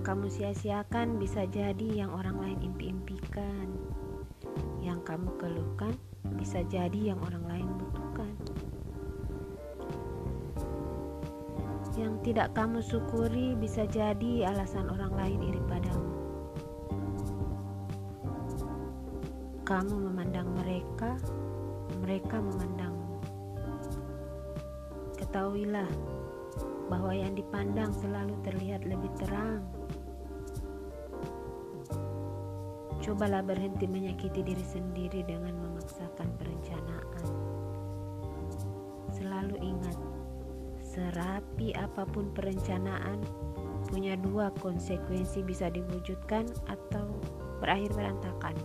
kamu sia-siakan bisa jadi yang orang lain impi-impikan. Yang kamu keluhkan bisa jadi yang orang lain butuhkan. Yang tidak kamu syukuri bisa jadi alasan orang lain iri padamu. Kamu memandang mereka, mereka memandangmu. Ketahuilah bahwa yang dipandang selalu terlihat lebih terang. Cobalah berhenti menyakiti diri sendiri dengan memaksakan perencanaan. Selalu ingat, serapi apa pun perencanaan, punya dua konsekuensi bisa diwujudkan atau berakhir berantakan.